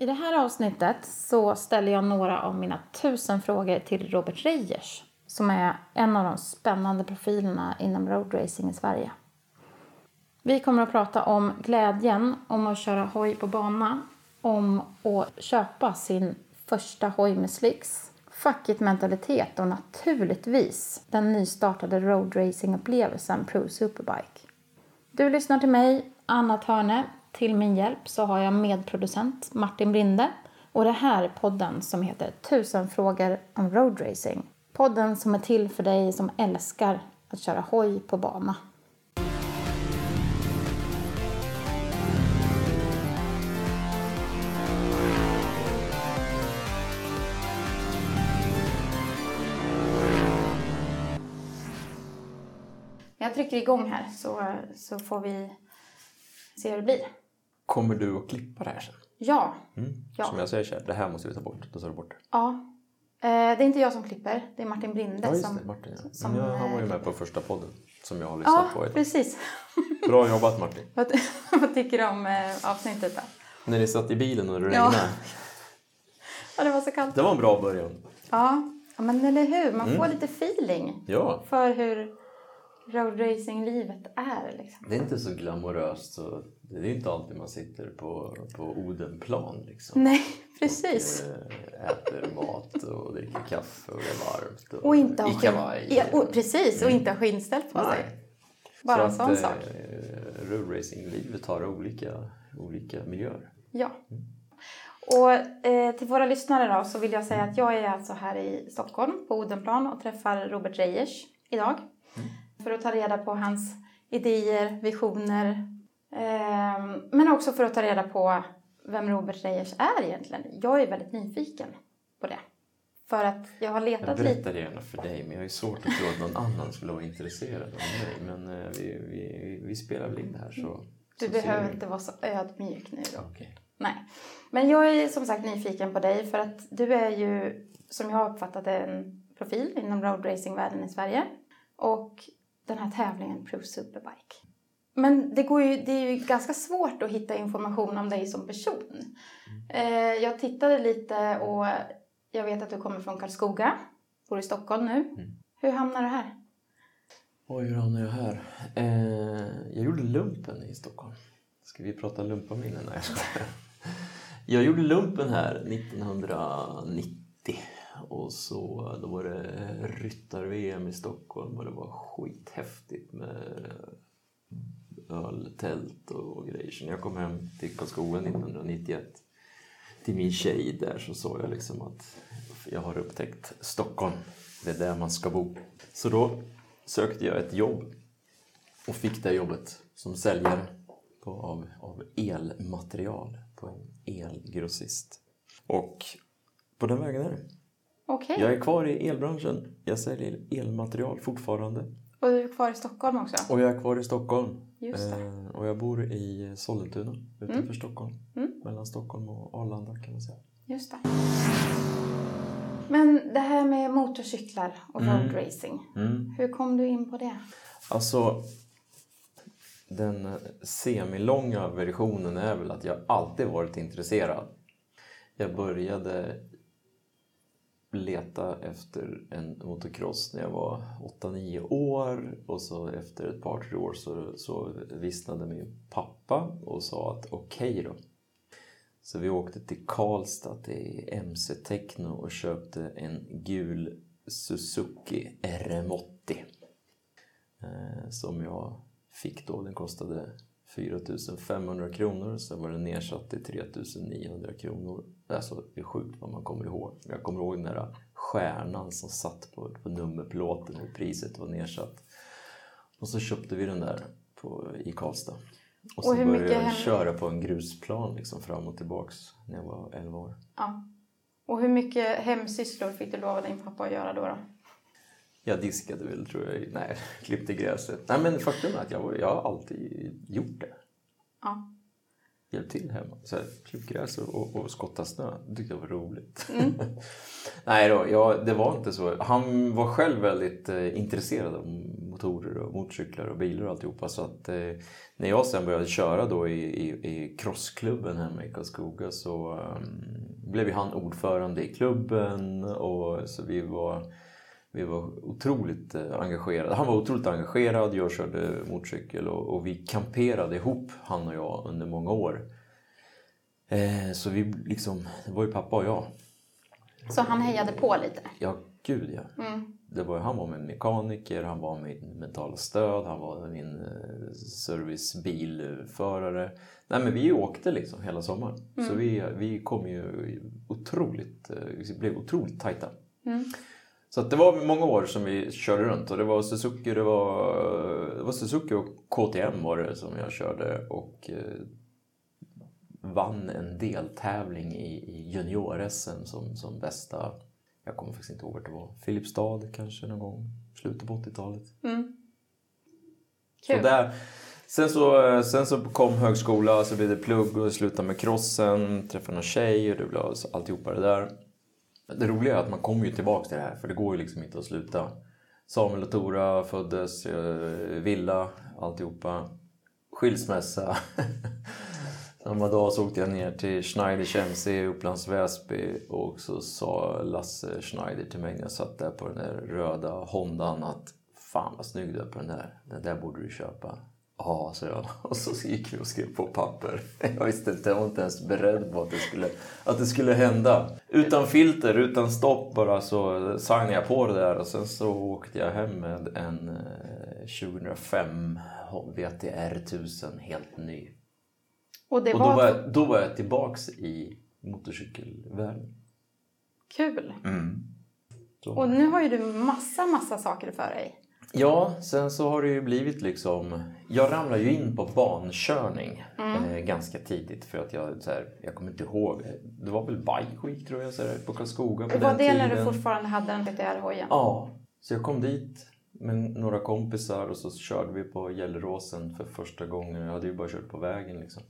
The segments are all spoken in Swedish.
I det här avsnittet så ställer jag några av mina tusen frågor till Robert Reyers som är en av de spännande profilerna inom roadracing i Sverige. Vi kommer att prata om glädjen om att köra hoj på bana, om att köpa sin första hoj med slicks, fackigt mentalitet och naturligtvis den nystartade roadracing-upplevelsen Pro Superbike. Du lyssnar till mig, Anna Törne. Till min hjälp så har jag medproducent Martin Brinde och det här är podden som heter Tusen frågor om roadracing. Podden som är till för dig som älskar att köra hoj på bana. Jag trycker igång här så, så får vi se hur det blir. Kommer du att klippa det här sen? Ja. Mm. Ja. Som jag säger här, det här måste vi ta bort. Då tar du bort det. ja. Eh, det är inte jag som klipper, det är Martin Brinde Ja, som... det. Martin. Ja. som, jag, han var ju eh, med på första podden som jag har lyssnat Ja, på idag. precis. Bra jobbat Martin. vad, vad tycker du om eh, avsnittet då? När ni satt i bilen och det Ja. regnade. Ja, det var så kallt. Det var en bra början. Ja, ja men eller hur? Man Mm. får lite feeling Ja. för hur roadracing-livet är liksom. Det är inte så glamoröst. Så det är inte alltid man sitter på, på Odenplan liksom. Nej, precis. Eh, Äter mat och dricker kaffe och det är varmt. Och, Och inte ha I kavaj. Ja, och, precis, och inte ha skinnställ på sig. Bara en så sån att, sak. Eh, roadracing-livet har olika, olika miljöer. Ja. Och eh, till våra lyssnare då så vill jag säga att jag är alltså här i Stockholm på Odenplan och träffar Robert Reyers idag. För att ta reda på hans idéer, visioner. Eh, men också för att ta reda på vem Robert Reyers är egentligen. Jag är väldigt nyfiken på det. För att jag har Jag letat lite. berättar gärna för dig, men jag är svårt att tro att någon annan skulle vara intresserad av mig. Men eh, vi, vi, vi spelar väl in det här så... Du så behöver vi. inte vara så ödmjuk nu då. Okej. Nej. Men jag är som sagt nyfiken på dig för att du är ju, som jag har uppfattat det, en profil inom roadracingvärlden i Sverige. Och den här tävlingen Pro Superbike. Men det, går ju, det är ju ganska svårt att hitta information om dig som person. Eh, jag tittade lite och jag vet att du kommer från Karlskoga, bor i Stockholm nu. Mm. Hur hamnar du här? Oj, hur hamnade jag här? Eh, jag gjorde lumpen i Stockholm. Ska vi prata? Nej, skojar. Jag gjorde lumpen här 1990. Och så, då var det ryttar-VM i Stockholm och det var skithäftigt med öltält och grejer. Så när jag kom hem till Karlskoga 1991 till min tjej där så sa jag liksom att jag har upptäckt Stockholm. Det är där man ska bo. Så då sökte jag ett jobb och fick det jobbet som säljare på, av, av elmaterial på en elgrossist. Och på den vägen är det. Okej. Jag är kvar i elbranschen. Jag säljer elmaterial fortfarande. Och du är kvar i Stockholm också? Och jag är kvar i Stockholm. Just det. Eh, och jag bor i Sollentuna utanför Stockholm. Mm. Mellan Stockholm och Arlanda kan man säga. Just det. Men det här med motorcyklar och Mm. roadracing. Mm. Hur kom du in på det? Alltså, den semilånga versionen är väl att jag alltid varit intresserad. Jag började leta efter en motocross när jag var 8-9 år och så efter ett par tre år så, så vissnade min pappa och sa att okej då. Så vi åkte till Karlstad till MC Techno och köpte en gul Suzuki RM80 eh, som jag fick då. Den kostade 4 500 kronor, sen var den nedsatt till 3 900 kronor. Alltså, det är sjukt vad man kommer ihåg. Jag kommer ihåg den där stjärnan som satt på, på nummerplåten och priset var nedsatt. Och så köpte vi den där på, i Karlstad. Och så Och hur började jag köra på en grusplan liksom fram och tillbaks när jag var 11 år. Ja. Och hur mycket hemsysslor fick du lov av din pappa att göra då? då? Jag diskade väl tror jag, nej, klippte gräset. Nej men faktum är att jag, var- jag har alltid gjort det. Ja. Hjälpt till hemma. Så här, klippt gräs och, och skotta snö. Det tyckte jag var roligt. Mm. nej då, jag, det var inte så. Han var själv väldigt eh, intresserad av motorer och motorcyklar och bilar och alltihopa. Så att eh, när jag sen började köra då i, i, i crossklubben hemma i Karlskoga så um, blev han ordförande i klubben och så vi var vi var otroligt eh, engagerade. Han var otroligt engagerad, jag körde motorcykel och, och vi kamperade ihop, han och jag, under många år. Eh, så vi liksom, det var ju pappa och jag. Så han hejade på lite? Ja, gud ja. Mm. Det var, han var min mekaniker, han var min mentala stöd, han var min eh, servicebilförare. Nej men vi åkte liksom hela sommaren. Mm. Så vi, vi kom ju otroligt, eh, vi blev otroligt tajta. Mm. Så det var många år som vi körde runt och det var Suzuki, det var, det var Suzuki och KTM var det som jag körde och eh, vann en deltävling i, i junior-SM som, som bästa, jag kommer faktiskt inte ihåg vart det var, Filipstad kanske någon gång, slutet på 80-talet. Mm. Så Kul. där, sen, så, sen så kom högskola, så blev det plugg och slutade med crossen, träffade någon tjej och det blev alltihopa det där. Det roliga är att man kommer ju tillbaka till det här för det går ju liksom inte att sluta. Samuel och Tora föddes, eh, villa, alltihopa. Skilsmässa. Samma dag så åkte jag ner till Schneider MC i Upplands Väsby och så sa Lasse Schneider till mig när jag satt där på den där röda Hondan att Fan vad snygg du är på den där, den där borde du köpa. Ja, sa jag. Och så gick vi och skrev på papper. Jag visste inte, jag var inte ens beredd på att det skulle, att det skulle hända. Utan filter, utan stopp bara så signade jag på det där och sen så åkte jag hem med en eh, 2005 VTR 1000 helt ny. Och det Och då var, jag, då var jag tillbaks i motorcykelvärlden. kul. Så. Och nu har ju du massa, massa saker för dig. Ja, sen så har det ju blivit liksom... Jag ramlade ju in på bankörning eh, ganska tidigt för att jag, så här, jag kommer inte ihåg. Det var väl Bike Week tror jag, så här, på Karlskoga på Var den det när tiden. du fortfarande hade den PTR-hojen? Ja, så jag kom dit med några kompisar och så körde vi på Gelleråsen för första gången. Jag hade ju bara kört på vägen liksom.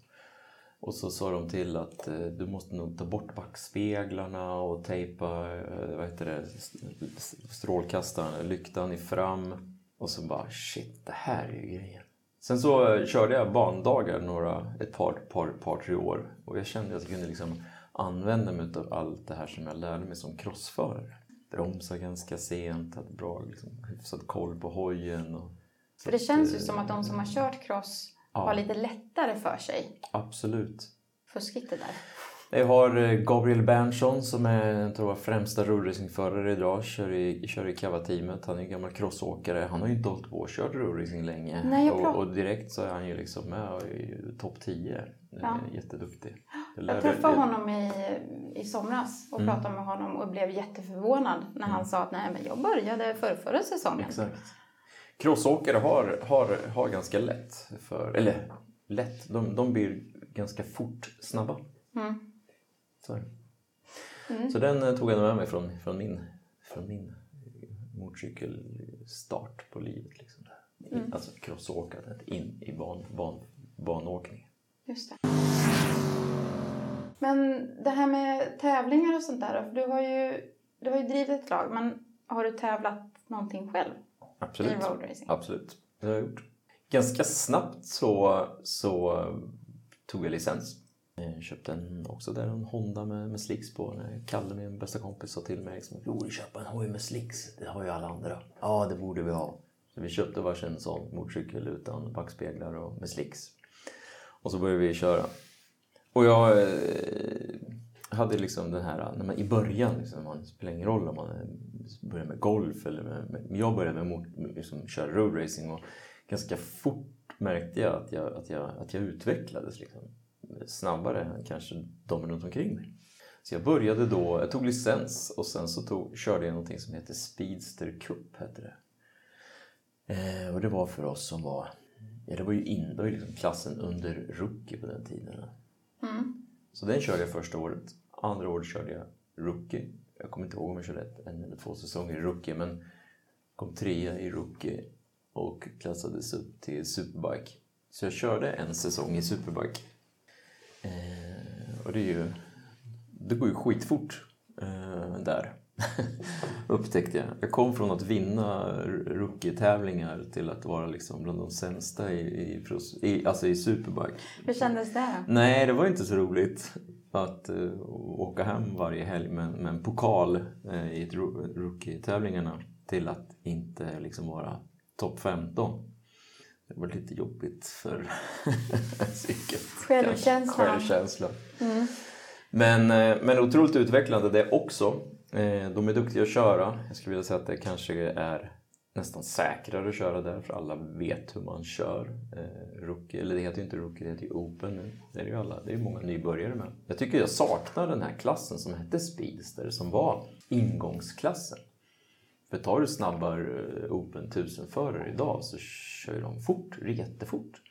Och så sa de till att eh, du måste nog ta bort backspeglarna och tejpa eh, vad heter det, strålkastaren, lyktan i fram. Och så bara shit, det här är ju grejen. Sen så eh, körde jag bandagar några, ett par, par, par tre år och jag kände att jag kunde liksom använda mig av allt det här som jag lärde mig som crossförare. Bromsa ganska sent, hade bra liksom, hyfsad koll på hojen. Och, För det känns ju som att de som har kört cross Ja. har lite lättare för sig. Absolut. Fuskigt det där. Jag har eh, Gabriel Berntsson som är jag tror jag, främsta rullracingförare idag. Kör i, kör i Cava-teamet. Han är en gammal crossåkare. Han har ju inte hållit på och kört rullracing länge. Nej, jag och, och direkt så är han ju liksom med i topp 10. Ja. Jätteduktig. Jag lärde- träffade honom i, i somras Mm. och pratade med honom och blev jätteförvånad när han sa att nej men jag började för förra säsongen. Exakt. Crossåkare har, har, har ganska lätt för, eller lätt, de, de blir ganska fort snabba. Mm. Så. Mm. så den eh, tog jag med mig från, från min, från min motorcykelstart på livet. Liksom. Mm. Alltså crossåkandet in i ban, ban, banåkning. Just det. Men det här med tävlingar och sånt där, för du har ju, du har ju drivit ett lag, men har du tävlat någonting själv Absolut. i roadracing? Absolut, det har jag gjort. Ganska snabbt så, så tog jag licens. Jag köpte en, också där en Honda med, med slicks på. När Kalle, min bästa kompis, sa till mig liksom, du borde köpa en hoj med slicks. Det har ju alla andra. Ja, det borde vi ha. Så vi köpte varsin sån motorcykel utan backspeglar och med slicks. Och så började vi köra. Och jag eh, hade liksom den här, när man, i början, liksom, man spelar ingen roll om man börjar med golf eller med, med, jag började med, med liksom, köra roadracing och ganska fort märkte jag att jag, att jag, att jag utvecklades liksom, snabbare än kanske de runt omkring mig. Så jag började då, jag tog licens och sen så tog, körde jag någonting som heter Speedster Cup. Hette det. Eh, och det var för oss som var, ja det var ju, in, det var ju liksom klassen under rookie på den tiden. Mm. Så den körde jag första året. Andra året körde jag rookie. Jag kommer inte ihåg om jag körde ett, en eller två säsonger i rookie men kom trea i rookie och klassades upp till superbike. Så jag körde en säsong i superbike. Eh, och det är ju... Det går ju skitfort eh, där. Upptäckte jag. Jag kom från att vinna rookie-tävlingar till att vara liksom bland de sämsta i, i, i, alltså i Superbike. Hur kändes det? Nej, det var inte så roligt att uh, åka hem varje helg med, med en pokal uh, i rookie-tävlingarna till att inte liksom vara topp 15. Det var lite jobbigt för psyket. Självkänslan. Självkänslan. Mm. Men, uh, men otroligt utvecklande det också. De är duktiga att köra. Jag skulle vilja säga att det kanske är nästan säkrare att köra där för alla vet hur man kör. Eh, rookie, eller det heter ju inte Rookie, det heter ju Open nu. Det är ju alla, det är många nybörjare med. Jag tycker jag saknar den här klassen som hette Speedster som var ingångsklassen. För tar du snabbar eh, Open 1000-förare idag så kör de fort, jättefort.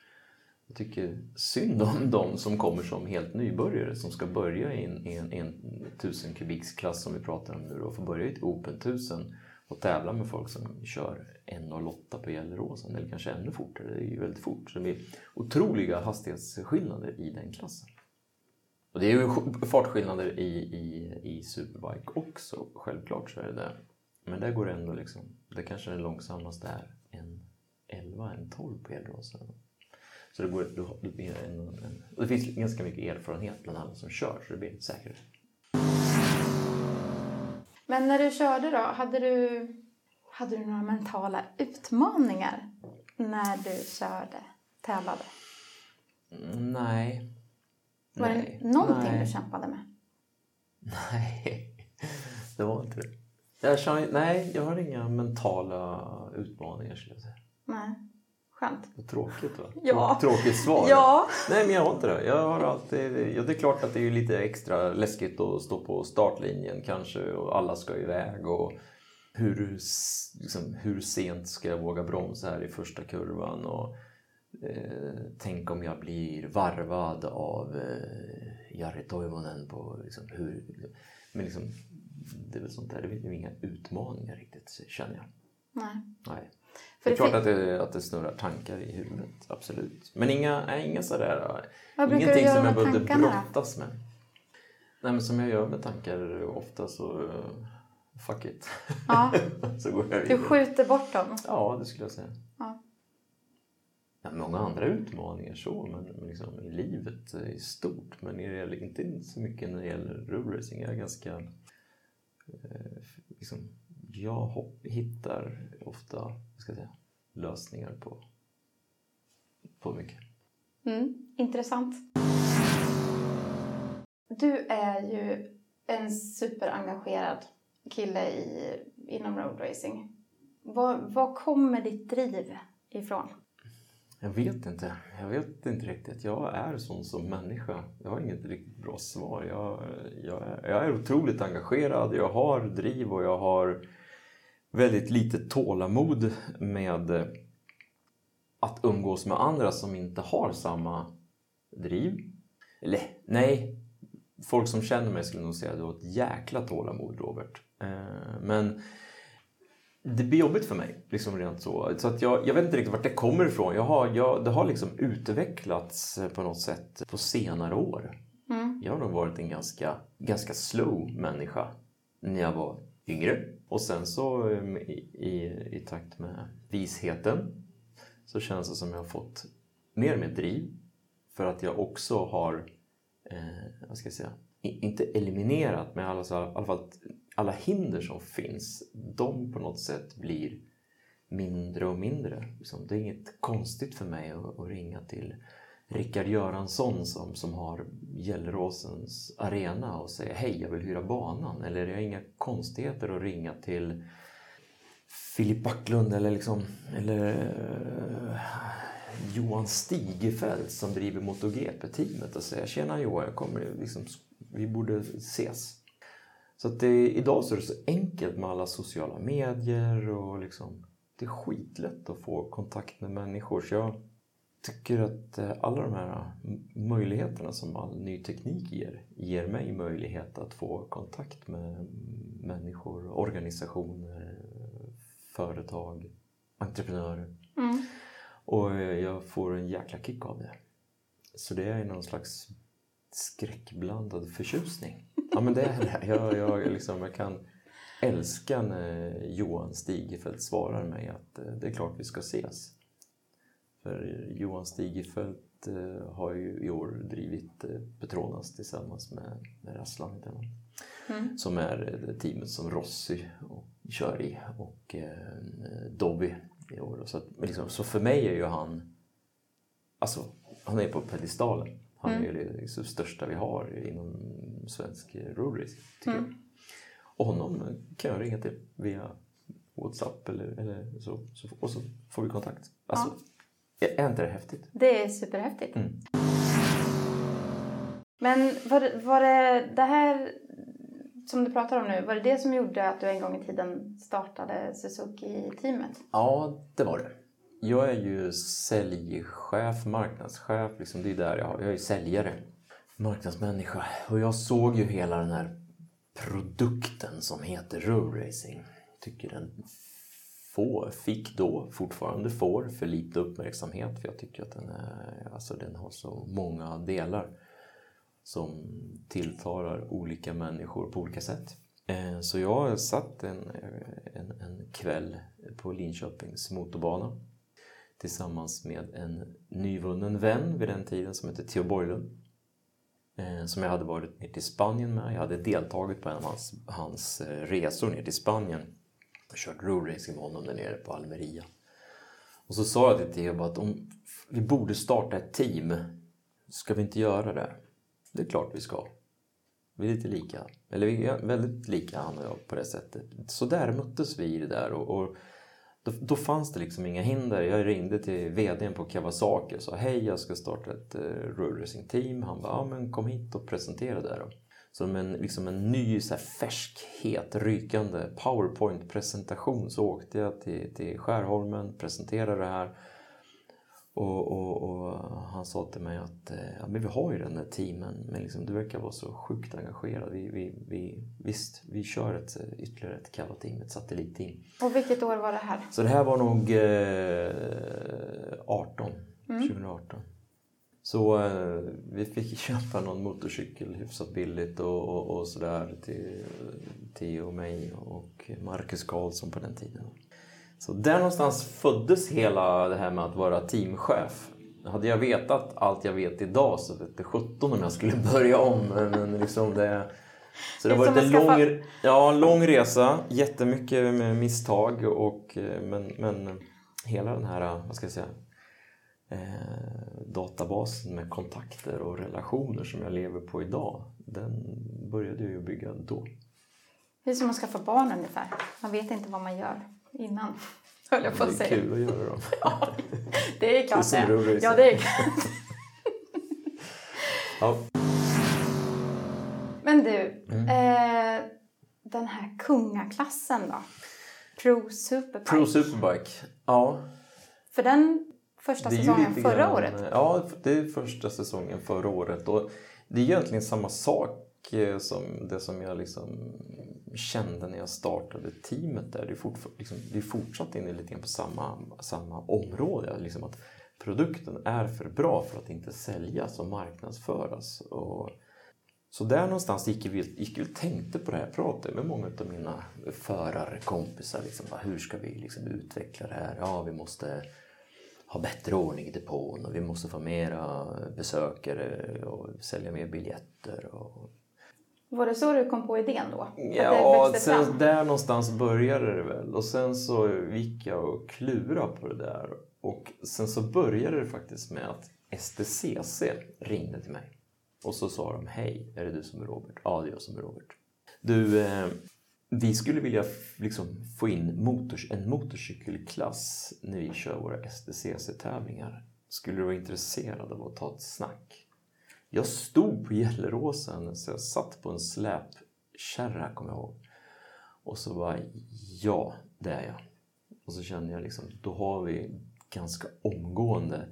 Jag tycker synd om de som kommer som helt nybörjare som ska börja i en, en, en 1000 kubiksklass som vi pratar om nu och få börja i ett Open 1000 och tävla med folk som kör 1.08 på Gelleråsen eller kanske ännu fortare. Det är ju väldigt fort. Så det blir otroliga hastighetsskillnader i den klassen. Och det är ju fartskillnader i, i, i Superbike också, självklart så är det det. Men där går det ändå liksom, det kanske den långsammaste är en 11, en 12 på Gelleråsen. Så det, går, det, blir en, en, och det finns ganska mycket erfarenhet bland alla som kör så det blir säkrare. Men när du körde då, hade du, hade du några mentala utmaningar när du körde, tävlade? Mm, nej. Var nej. det någonting nej. du kämpade med? Nej, det var inte det. Jag kör, nej, jag har inga mentala utmaningar skulle jag säga. Nej. Skönt. Vad tråkigt va? Ja. Tråkigt svar. Ja. Nej men jag har inte det. Jag har alltid, ja, det är klart att det är lite extra läskigt att stå på startlinjen kanske och alla ska iväg och hur, liksom, hur sent ska jag våga bromsa här i första kurvan och eh, tänk om jag blir varvad av eh, Jari Toivonen på liksom, hur... Men liksom, det är väl sånt där, det är inga utmaningar riktigt känner jag. Nej. Nej. Det är klart att det, att det snurrar tankar i huvudet, absolut. Men inga, nej, inga sådär, Vad ingenting du göra som jag behövde brottas med. Nej men som jag gör med tankar ofta så, uh, fuck it. Ja. så går jag Du skjuter bort dem? Ja, det skulle jag säga. Ja. Ja, många andra utmaningar så, men liksom i livet eh, i stort. Men när det gäller, inte så mycket när det gäller roadracing. Jag är ganska... Eh, liksom, jag hopp, hittar ofta ska säga, lösningar på, på mycket. Mm, intressant. Du är ju en superengagerad kille i, inom roadracing. Var, var kommer ditt driv ifrån? Jag vet inte. Jag vet inte riktigt. Jag är sån som människa. Jag har inget riktigt bra svar. Jag, jag, är, jag är otroligt engagerad. Jag har driv och jag har väldigt lite tålamod med att umgås med andra som inte har samma driv. Eller nej, folk som känner mig skulle nog säga att du har ett jäkla tålamod Robert. Eh, Men det blir jobbigt för mig, liksom rent så. så att jag, jag vet inte riktigt vart det kommer ifrån. Jag har, jag, det har liksom utvecklats på något sätt på senare år. Mm. Jag har nog varit en ganska, ganska slow människa när jag var yngre. Och sen så ehm, i, i, i takt med visheten så känns det som jag har fått mer och mer driv. För att jag också har, eh, vad ska jag säga, inte eliminerat men alltså, alla, i alla fall alla hinder som finns, de på något sätt blir mindre och mindre. Liksom, det är inget konstigt för mig att ringa till Rickard Göransson som, som har Gelleråsens arena och säga hej, jag vill hyra banan. Eller det är inga konstigheter att ringa till Filip Backlund eller, liksom, eller eh, Johan Stigefelt som driver MotoGP-teamet och säga tjena Johan, jag kommer, liksom, vi borde ses. Så att det, idag så är det så enkelt med alla sociala medier och liksom, det är skitlätt att få kontakt med människor. Så jag tycker att eh, alla de här m- möjligheterna som all ny teknik ger, ger mig möjlighet att få kontakt med människor, organisationer, företag, entreprenörer. Mm. Och eh, jag får en jäkla kick av det. Så det är någon slags skräckblandad förtjusning. Ja men det är det. Jag, jag, liksom, jag kan älskar när Johan Stigefelt svarar mig att eh, det är klart vi ska ses. För Johan Stigefelt eh, har ju i år drivit eh, Petronas tillsammans med, med Rasslan mm. som är det teamet som Rossi och, kör i och eh, Dobby i år. Så, att, liksom, så för mig är ju han, alltså han är på pedestalen. Han mm. är det liksom, största vi har inom svensk roadracing, tycker mm. jag. Och honom kan jag ringa till via Whatsapp eller, eller så, så, och så får vi kontakt. Alltså, ja. Är inte det häftigt? Det är superhäftigt. Mm. Men var, var det det här som du pratar om nu, var det det som gjorde att du en gång i tiden startade Suzuki-teamet? Ja, det var det. Jag är ju säljchef, marknadschef, liksom det är där jag, jag är säljare, marknadsmänniska. Och jag såg ju hela den här produkten som heter road racing. Tycker den få, fick då, fortfarande får, för lite uppmärksamhet för jag tycker att den, är, alltså den har så många delar som tilltalar olika människor på olika sätt. Eh, så jag satt en, en, en kväll på Linköpings motorbana tillsammans med en nyvunnen vän vid den tiden som hette Theo Borglund. Eh, som jag hade varit ner till Spanien med. Jag hade deltagit på en av hans, hans eh, resor ner till Spanien. Jag kört roadracing med honom där nere på Almeria. Och så sa jag till Theo att om vi borde starta ett team, ska vi inte göra det? Det är klart vi ska. Vi är lite lika. Eller vi är väldigt lika han och jag på det sättet. Så där möttes vi i det där och, och då, då, fanns det liksom inga hinder. Jag ringde till VDn på Kawasaki och sa hej jag ska starta ett eh, uh, road racing team. Han bara, ja men kom hit och presentera det då. Som en, liksom en ny så här, färsk, het, rykande powerpoint-presentation så åkte jag till, till Skärholmen, presenterade det här och, och, och, han sa till mig att eh, ja, men vi har ju den där teamen men liksom, du verkar vara så sjukt engagerad. Vi, vi, vi, visst, vi kör ett, ytterligare ett Kava-team, ett satellitteam. Och vilket år var det här? Så det här var nog eh, 18, mm. 2018. Så eh, vi fick köpa någon motorcykel hyfsat billigt och, och, och sådär till Theo och mig och Marcus Karlsson på den tiden. Så där någonstans föddes hela det här med att vara teamchef. Hade jag vetat allt jag vet idag så vet det 17 om jag skulle börja om. Men liksom det, så det har varit en lång, ja, lång resa, jättemycket med misstag och men, men hela den här, vad ska jag säga, eh, databasen med kontakter och relationer som jag lever på idag, den började jag ju bygga då. Det är som att skaffa barn ungefär. Man vet inte vad man gör innan. Höll jag på att säga. Det är kul att göra dem. ja, det är klart det. Är. Ja, det är ja. Men du, mm. eh, den här kungaklassen då? Pro Superbike. Pro Superbike, ja. För den första säsongen förra grann, året? Ja, det är första säsongen förra året. Och det är egentligen samma sak Eh, som det som jag liksom kände när jag startade teamet där. Det är, fortfar- liksom, det är fortsatt inne lite grann på samma, samma område. Liksom att produkten är för bra för att inte säljas och marknadsföras. Och, så där någonstans gick vi, gick vi och tänkte på det här. Pratade med många av mina förarkompisar. Liksom, hur ska vi liksom utveckla det här? Ja, vi måste ha bättre ordning i depån och vi måste få mera besökare och sälja mer biljetter. Och var det så du kom på idén då? Ja, sen där någonstans började det väl. Och sen så gick jag och klurade på det där. Och sen så började det faktiskt med att STCC ringde till mig. Och så sa de, hej, är det du som är Robert? Ja, det är jag som är Robert. Du, eh, vi skulle vilja liksom få in motors en motorcykelklass när vi kör våra STCC-tävlingar. Skulle du vara intresserad av att ta ett snack? Jag stod på Gelleråsen, så jag satt på en släpkärra, kommer jag ihåg. Och så bara, ja, det är jag. Och så kände jag liksom, då har vi ganska omgående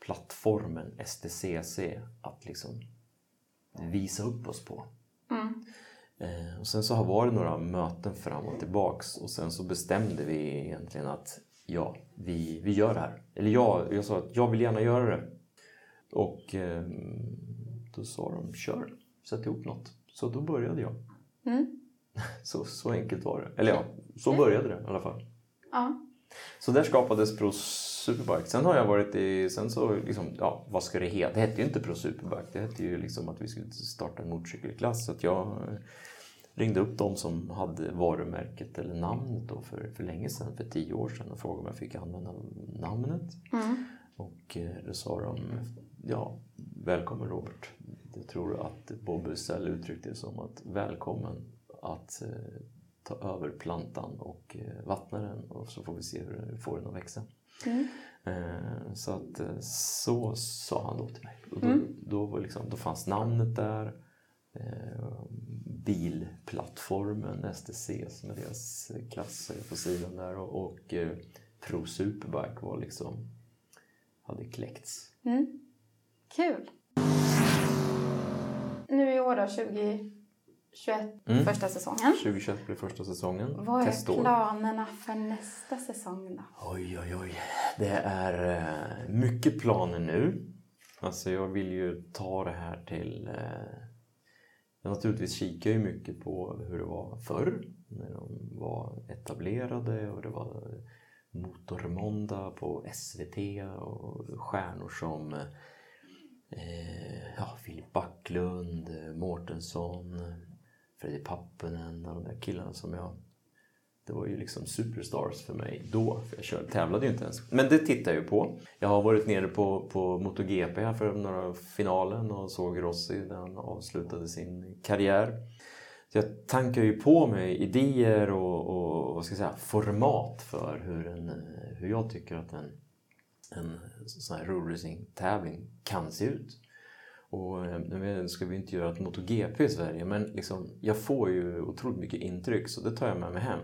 plattformen STCC att liksom visa upp oss på. Mm. Eh, och sen så har det varit några möten fram och tillbaks och sen så bestämde vi egentligen att ja, vi, vi gör det här. Eller jag, jag sa att jag vill gärna göra det. Och eh, då sa de kör, sätt ihop något. Så då började jag. Mm. Så, så enkelt var det. Eller ja, så började det i alla fall. Ja. Så där skapades Pro Superbike. Sen har jag varit i, sen så liksom, ja vad ska det heta? Det hette ju inte Pro Superbike. Det hette ju liksom att vi skulle starta en motorcykelklass. Så att jag ringde upp de som hade varumärket eller namnet då för, för länge sedan, för tio år sedan och frågade om jag fick använda namnet. Mm. Och eh, då sa de, ja, välkommen Robert. Jag tror att Bob Husell uttryckte det som att välkommen att eh, ta över plantan och eh, vattna den och så får vi se hur vi får den att växa. Mm. Eh, så att eh, så sa han då till mig. Och då, Mm. då, liksom, då fanns namnet där, bilplattformen STC som är deras klass på sidan där och, och Pro Superbike var liksom, hade kläckts. Mm. Kul. Nu i år då, 2021, Mm. första säsongen. 2021 blev första säsongen. Vad är Testår. planerna för nästa säsong då? Oj, oj, oj. Det är eh, mycket planer nu. Alltså jag vill ju ta det här till... Eh, jag naturligtvis kikar ju mycket på hur det var förr när de var etablerade och det var Motormåndag på SVT och stjärnor som eh, ja, Filip Backlund, Mårtensson, Freddy Pappinen och de där killarna som jag det var ju liksom superstars för mig då, för jag körde, tävlade ju inte ens. Men det tittar jag ju på. Jag har varit nere på, på MotoGP här för några finalen och såg Rossi när han avslutade sin karriär. Så jag tankar ju på mig idéer och, och vad ska jag säga, format för hur, en, hur jag tycker att en, en sån här roadracing-tävling kan se ut. Och eh, nu ska vi inte göra ett MotoGP i Sverige men liksom, jag får ju otroligt mycket intryck så det tar jag med mig hem.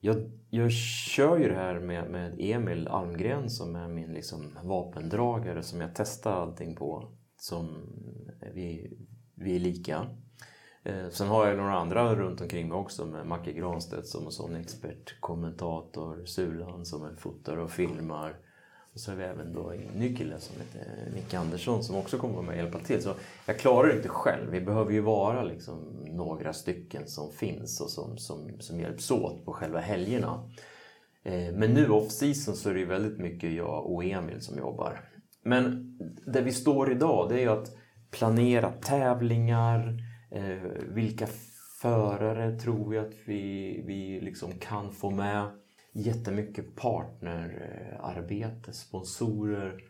Jag, jag kör ju det här med, med Emil Almgren som är min liksom vapendragare som jag testar allting på. Som vi, vi är lika. Eh, sen har jag några andra runt omkring mig också med Macke Granstedt som en sån expert, kommentator, Sulan som är fotar och filmar. Och så har vi även då en ny kille som heter Nick Andersson som också kommer vara med och hjälpa till. Så jag klarar det inte själv. Vi behöver ju vara liksom några stycken som finns och som, som, som hjälps åt på själva helgerna. Eh, men nu off-season så är det ju väldigt mycket jag och Emil som jobbar. Men där vi står idag det är ju att planera tävlingar. Eh, vilka förare tror vi att vi, vi liksom kan få med? Jättemycket partnerarbete, sponsorer.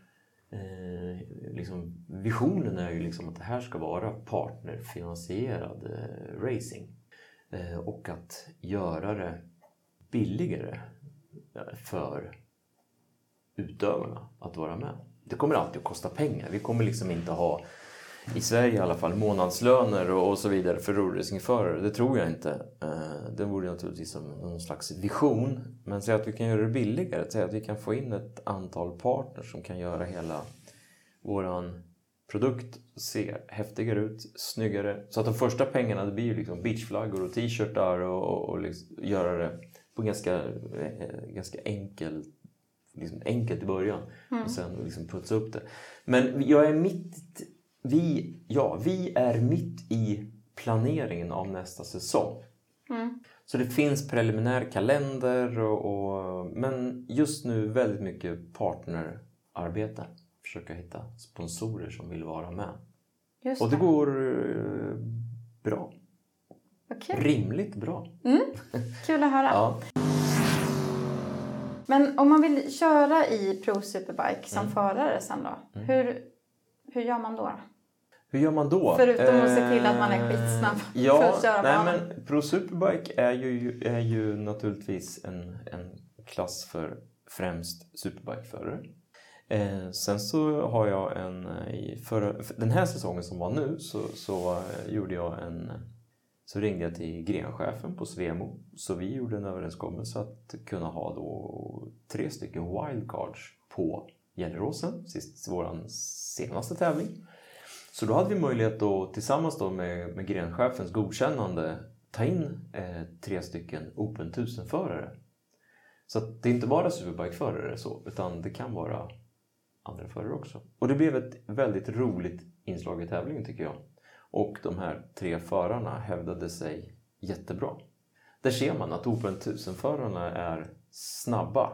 Eh, liksom, visionen är ju liksom att det här ska vara partnerfinansierad eh, racing. Eh, och att göra det billigare eh, för utövarna att vara med. Det kommer alltid att kosta pengar. Vi kommer liksom inte ha, i Sverige i alla fall, månadslöner och, och så vidare för roadracingförare. Det tror jag inte. Eh, det vore naturligtvis som någon slags vision. Men säg att vi kan göra det billigare. Säg att vi kan få in ett antal partners som kan göra hela våran produkt se häftigare ut, snyggare. Så att de första pengarna det blir ju liksom beachflaggor och t-shirtar och, och, och liksom göra det på ganska, eh, ganska enkel, liksom enkelt i början. Och sen liksom putsa upp det. Men jag är mitt, vi, ja, vi är mitt i planeringen av nästa säsong. Mm. Så det finns preliminär kalender och, och, men just nu väldigt mycket partnerarbete. Försöka hitta sponsorer som vill vara med. Just Och det det. går eh, bra. Kul. Rimligt bra. Kul att höra. Ja. Men om man vill köra i Pro Superbike som Mm. förare sen då, hur, hur gör man då? Hur gör man då? Förutom att se till att man är Eh, skitsnabb för Ja, att köra nej, banan. men Pro Superbike är ju, är ju naturligtvis en, en klass för främst superbikeförare. Eh, sen så har jag en, eh, i förra, för den här säsongen som var nu så, så eh, gjorde jag en så ringde jag till grenchefen på Svemo så vi gjorde en överenskommelse att kunna ha då tre stycken wildcards på Gelleråsen, sist vår senaste tävling. Så då hade vi möjlighet att tillsammans då med, med grenchefens godkännande ta in eh, tre stycken Open 1000-förare. Så att det är inte bara superbikeförare så, utan det kan vara andra förare också. Och det blev ett väldigt roligt inslag i tävlingen tycker jag. Och de här tre förarna hävdade sig jättebra. där ser man att Open 1000-förarna är snabba.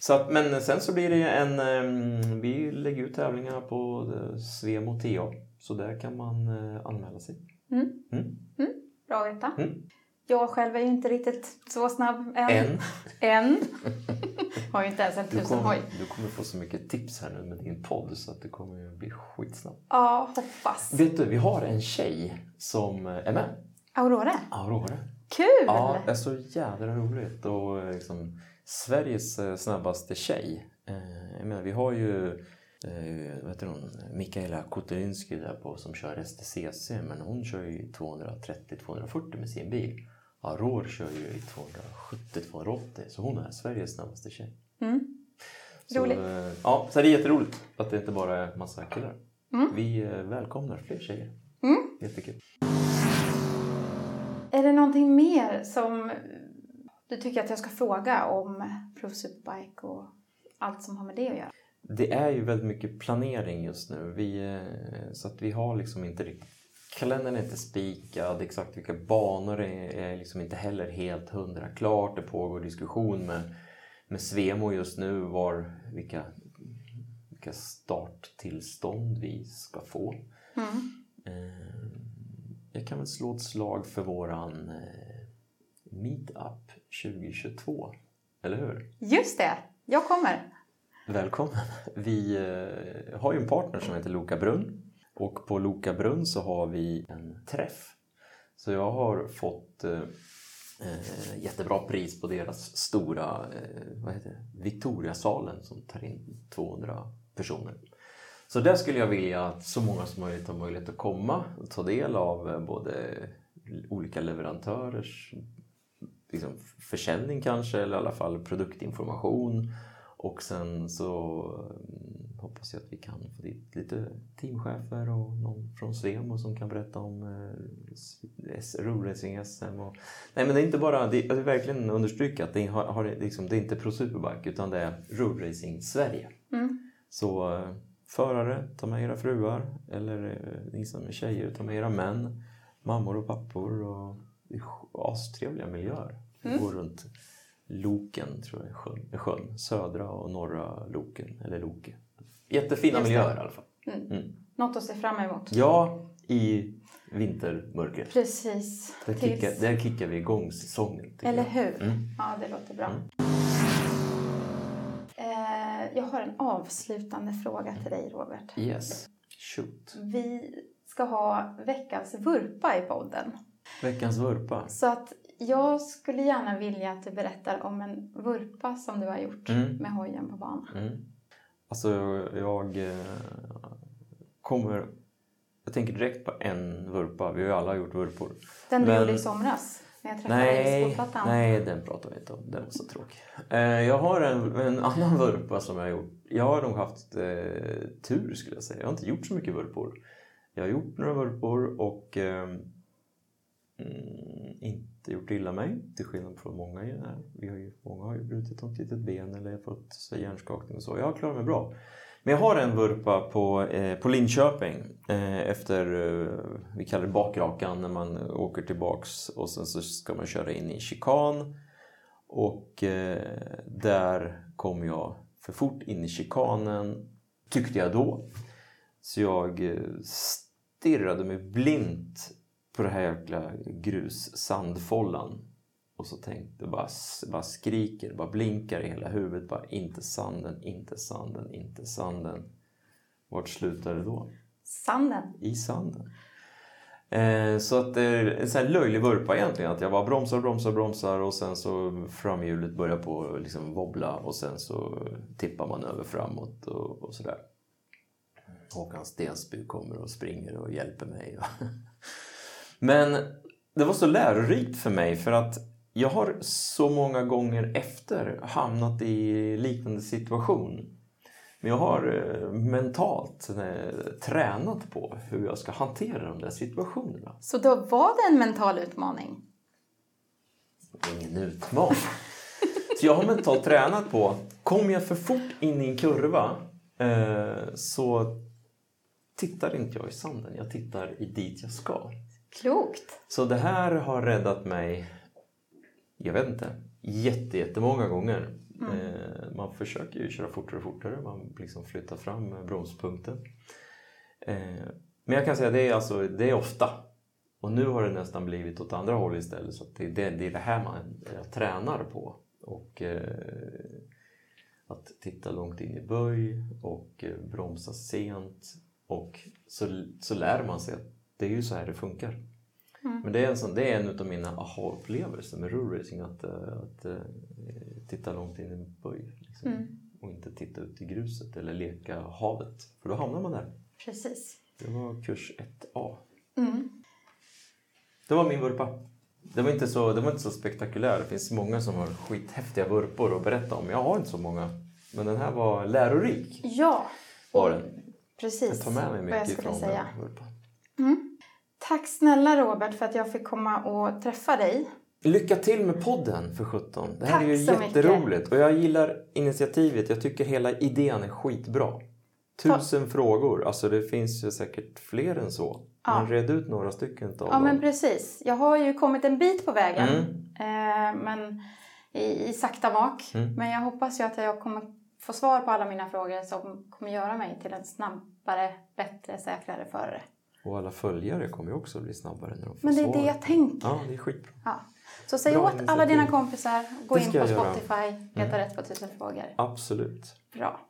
Så att, men sen så blir det en... Ehm, vi lägger ut tävlingarna på eh, Svemo TA. Så där kan man uh, anmäla sig. Mm. Mm. Mm. Bra att veta. Mm. Jag själv är ju inte riktigt så snabb än. En. Än. Har ju inte ens en Du tusen kommer, hoj. du kommer få så mycket tips här nu med din podd så att det kommer ju bli skitsnabbt. Ja, hoppas. Vet du, vi har en tjej som eh, är med. Aurora. Aurora. Kul! Ja, det är så jädra roligt. Och eh, liksom, Sveriges eh, snabbaste tjej. Eh, jag menar, vi har ju eh, vad heter hon? Mikaela Kotynski där på som kör STCC men hon kör ju 230-240 med sin bil. Aurora kör ju i 270-280 så hon är Sveriges snabbaste tjej. Mm. Så, Roligt. eh, ja, så det är jätteroligt att det inte bara är massa killar. Mm. Vi eh, välkomnar fler tjejer. Mm. Jättekul. Är det någonting mer som du tycker att jag ska fråga om Pro Superbike och allt som har med det att göra? Det är ju väldigt mycket planering just nu. Vi, eh, så att vi har liksom inte riktigt... Kalendern är inte spikad. Exakt vilka banor är, är liksom inte heller helt hundra klart. Det pågår diskussion med, med Svemo just nu var vilka, vilka starttillstånd vi ska få. Mm. Eh, Jag kan väl slå ett slag för våran eh, Meetup 2022. Eller hur? Just det, jag kommer. Välkommen! Vi eh, har ju en partner som heter Loka Brunn och på Loka Brunn så har vi en träff. Så jag har fått eh, eh, jättebra pris på deras stora eh, vad heter det? Victoriasalen som tar in 200 personer. Så där skulle jag vilja att så många som möjligt har möjlighet att komma och ta del av eh, både olika leverantörers liksom, försäljning kanske eller i alla fall produktinformation och sen så mm, hoppas jag att vi kan få dit lite teamchefer och någon från Svemo som kan berätta om eh, Racing SM. Och... Nej men det är inte bara, det, jag vill verkligen understryka att det, har, har, liksom, det är inte Pro Superbike utan det är Road Racing Sverige. Mm. Så eh, förare, ta med era fruar eller eh, ni som är tjejer, ta med era män, mammor och pappor och det är astrevliga miljöer. Vi går runt Loken, tror jag är sjön. Södra och norra Loken, eller Loke. Jättefina miljöer i alla fall. Mm. Mm. Något att se fram emot. Ja, i vintermörkret. Precis. Där Tills- kickar, där kickar vi igång säsongen. Eller jag. hur? Mm. Ja, det låter bra. Mm. Eh, jag har en avslutande fråga till dig, Robert. Yes, shoot. Vi ska ha veckans vurpa i podden. Veckans vurpa. Så att jag skulle gärna vilja att du berättar om en vurpa som du har gjort Mm. med hojen på banan. Mm. Alltså jag eh, kommer... Jag tänker direkt på en vurpa. Vi har ju alla gjort vurpor. Den du Men- gjorde i somras när jag träffade dig i Nej, nej, den pratar vi inte om. Den var så tråkig. Eh, jag har en, en annan vurpa som jag har gjort. Jag har nog haft eh, tur skulle jag säga. Jag har inte gjort så mycket vurpor. Jag har gjort några vurpor och eh, mm, inte gjort illa mig. Till skillnad från många. här. Vi har ju, många har ju brutit något litet ben eller fått så hjärnskakning och så. Jag har klarat mig bra. Men jag har en vurpa på, eh, på Linköping eh, efter, eh, vi kallar det bakrakan, när man åker tillbaks och sen så ska man köra in i chikan. Och eh, där kom jag för fort in i chikanen, tyckte jag då. Så jag eh, stirrade mig blint på det här jäkla grus-sandfållan. Och så tänkte bara, bara skriker, bara blinkar i hela huvudet. Bara inte sanden, inte sanden, inte sanden. Vart slutar det då? Sanden. I sanden. Eh, så att det är en sån här löjlig vurpa egentligen. Att jag bara bromsar, bromsar, bromsar och sen så framhjulet börjar på liksom wobbla och sen så tippar man över framåt och, och sådär. Håkan Stensby kommer och springer och hjälper mig. Men det var så lärorikt för mig för att jag har så många gånger efter hamnat i liknande situation. Men jag har eh, mentalt eh, tränat på hur jag ska hantera de där situationerna. Så då var det en mental utmaning? Ingen utmaning. Så jag har mentalt tränat på, kommer jag för fort in i en kurva eh, så tittar inte jag i sanden, jag tittar i dit jag ska. Klokt. Så det här har räddat mig Jag vet inte. Jätte, jättemånga gånger. Eh, man försöker ju köra fortare och fortare. Man liksom flyttar fram bromspunkten. Eh, men jag kan säga det är, alltså, det är ofta. Och nu har det nästan blivit åt andra hållet istället. Så det, det, det är det här man jag tränar på. Och eh, att titta långt in i böj och bromsa sent. Och så, så lär man sig att det är ju så här det funkar. Men det är en, sån, det är en av mina aha-upplevelser med roadracing. Att, eh, att, att titta långt in i böj. Liksom. Och inte titta ut i gruset eller leka havet. För då hamnar man där. Precis. Det var kurs 1A. Mm. Det var min vurpa. Det var, inte så, det var inte så spektakulär. Det finns många som har skithäftiga vurpor att berätta om. Jag har inte så många. Men den här var lärorik. Ja, Var den. precis. Jag tar med mig mycket säga. den vurpan. Tack snälla Robert för att jag fick komma och träffa dig. Lycka till med podden för 17. Det här Tack är ju så mycket. jätteroligt. Och jag gillar initiativet. Jag tycker hela idén är skitbra. Tusen frågor. Alltså det finns ju säkert fler än så. Ja. Men red ut några stycken av Ja dem. men precis. Jag har ju kommit en bit på vägen. Mm. Eh, men i, i sakta mak. Mm. Men jag hoppas ju att jag kommer få svar på alla mina frågor som kommer göra mig till en snabbare, bättre, säkrare förare. Och alla följare kommer ju också bli snabbare när de får Men det är svar. det jag tänker. Ja, det är skitbra. Ja. Så säg Bra åt alla dina kompisar, gå in på göra. Mm. Spotify, leta rätt på tusen frågor. Absolut. Bra.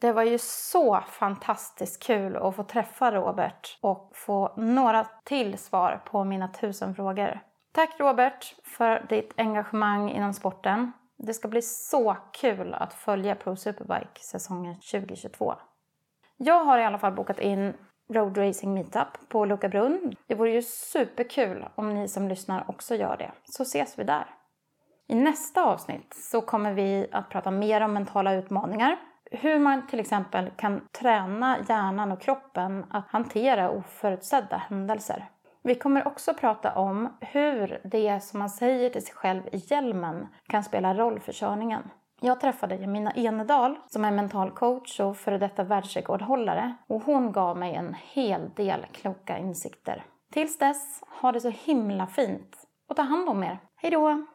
Det var ju så fantastiskt kul att få träffa Robert och få några till svar på mina tusen frågor. Tack Robert för ditt engagemang inom sporten. Det ska bli så kul att följa Pro Superbike säsongen 2022. Jag har i alla fall bokat in Road Racing Meetup på Loka Brunn. Det vore ju superkul om ni som lyssnar också gör det. Så ses vi där. I nästa avsnitt så kommer vi att prata mer om mentala utmaningar. Hur man till exempel kan träna hjärnan och kroppen att hantera oförutsedda händelser. Vi kommer också prata om hur det som man säger till sig själv i hjälmen kan spela roll för körningen. Jag träffade Jamina Enedal som är mental coach och före detta världsrekordhållare och hon gav mig en hel del kloka insikter. Tills dess, ha det så himla fint och ta hand om er. Hejdå!